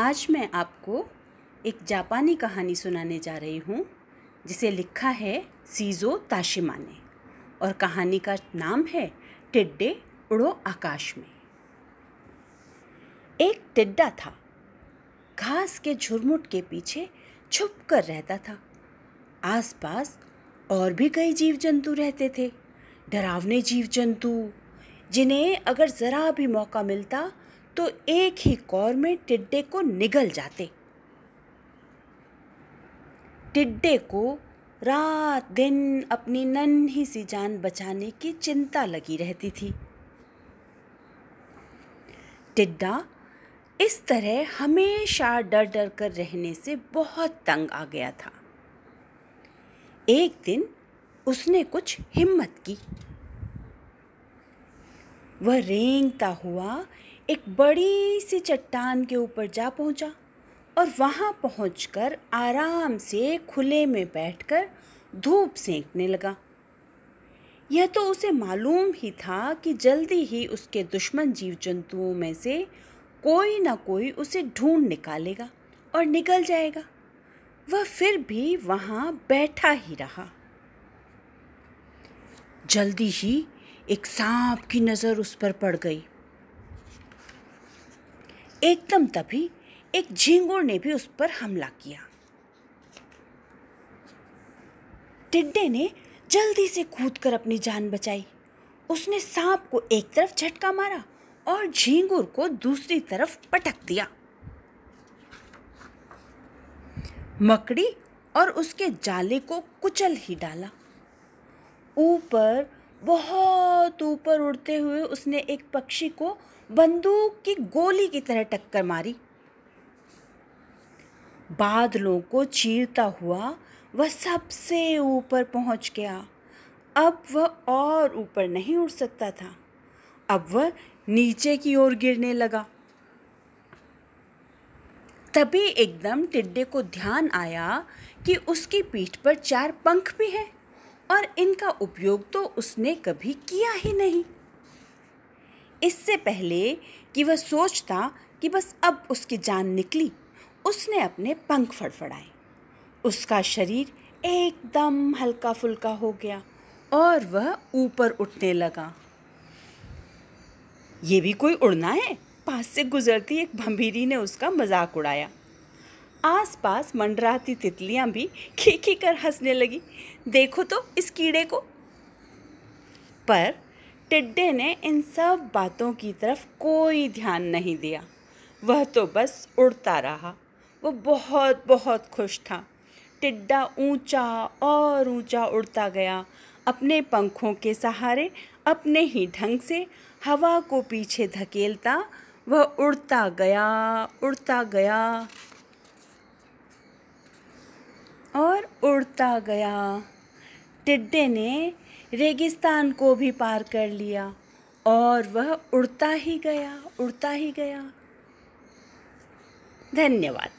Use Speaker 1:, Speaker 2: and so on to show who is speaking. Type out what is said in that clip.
Speaker 1: आज मैं आपको एक जापानी कहानी सुनाने जा रही हूँ, जिसे लिखा है सीजो ताशिमा ने और कहानी का नाम है टिड्डे उड़ो आकाश में। एक टिड्डा था। घास के झुरमुट के पीछे छुप कर रहता था। आसपास और भी कई जीव जंतु रहते थे। डरावने जीव जंतु जिन्हें अगर ज़रा भी मौका मिलता तो एक ही कौर में टिड्डे को निगल जाते। टिड्डे को रात दिन अपनी नन्ही सी जान बचाने की चिंता लगी रहती थी। टिड्डा इस तरह हमेशा डर डर कर रहने से बहुत तंग आ गया था। एक दिन उसने कुछ हिम्मत की। वह रेंगता हुआ एक बड़ी सी चट्टान के ऊपर जा पहुँचा और वहाँ पहुंचकर आराम से खुले में बैठकर धूप सेंकने लगा। यह तो उसे मालूम ही था कि जल्दी ही उसके दुश्मन जीव जंतुओं में से कोई ना कोई उसे ढूंढ निकालेगा और निकल जाएगा। वह फिर भी वहाँ बैठा ही रहा। जल्दी ही एक सांप की नज़र उस पर पड़ गई। एकदम तभी एक झींगुर ने भी उस पर हमला किया। टिड्डे ने जल्दी से कूद कर अपनी जान बचाई। उसने सांप को एक तरफ़ झटका मारा और झींगुर को दूसरी तरफ़ पटक दिया। मकड़ी और उसके जाले को कुचल ही डाला। ऊपर बहुत ऊपर उड़ते हुए उसने एक पक्षी को बंदूक की गोली की तरह टक्कर मारी। बादलों को चीरता हुआ वह सबसे ऊपर पहुँच गया। अब वह और ऊपर नहीं उड़ सकता था। अब वह नीचे की ओर गिरने लगा। तभी एकदम टिड्डे को ध्यान आया कि उसकी पीठ पर चार पंख भी हैं। और इनका उपयोग तो उसने कभी किया ही नहीं। इससे पहले कि वह सोचता कि बस अब उसकी जान निकली, उसने अपने पंख फड़फड़ाए। उसका शरीर एकदम हल्का फुल्का हो गया और वह ऊपर उठने लगा। ये भी कोई उड़ना है? पास से गुजरती एक भंभीरी ने उसका मज़ाक उड़ाया। आसपास मंडराती तितलियाँ भी खी कर हंसने लगी। देखो तो इस कीड़े को। पर टिड्डे ने इन सब बातों की तरफ़ कोई ध्यान नहीं दिया। वह तो बस उड़ता रहा। वो बहुत बहुत खुश था। टिड्डा ऊँचा और ऊँचा उड़ता गया। अपने पंखों के सहारे, अपने ही ढंग से हवा को पीछे धकेलता, वह उड़ता गया उड़ता गया। और उड़ता गया। टिड्डे ने रेगिस्तान को भी पार कर लिया और वह उड़ता ही गया, उड़ता ही गया। धन्यवाद।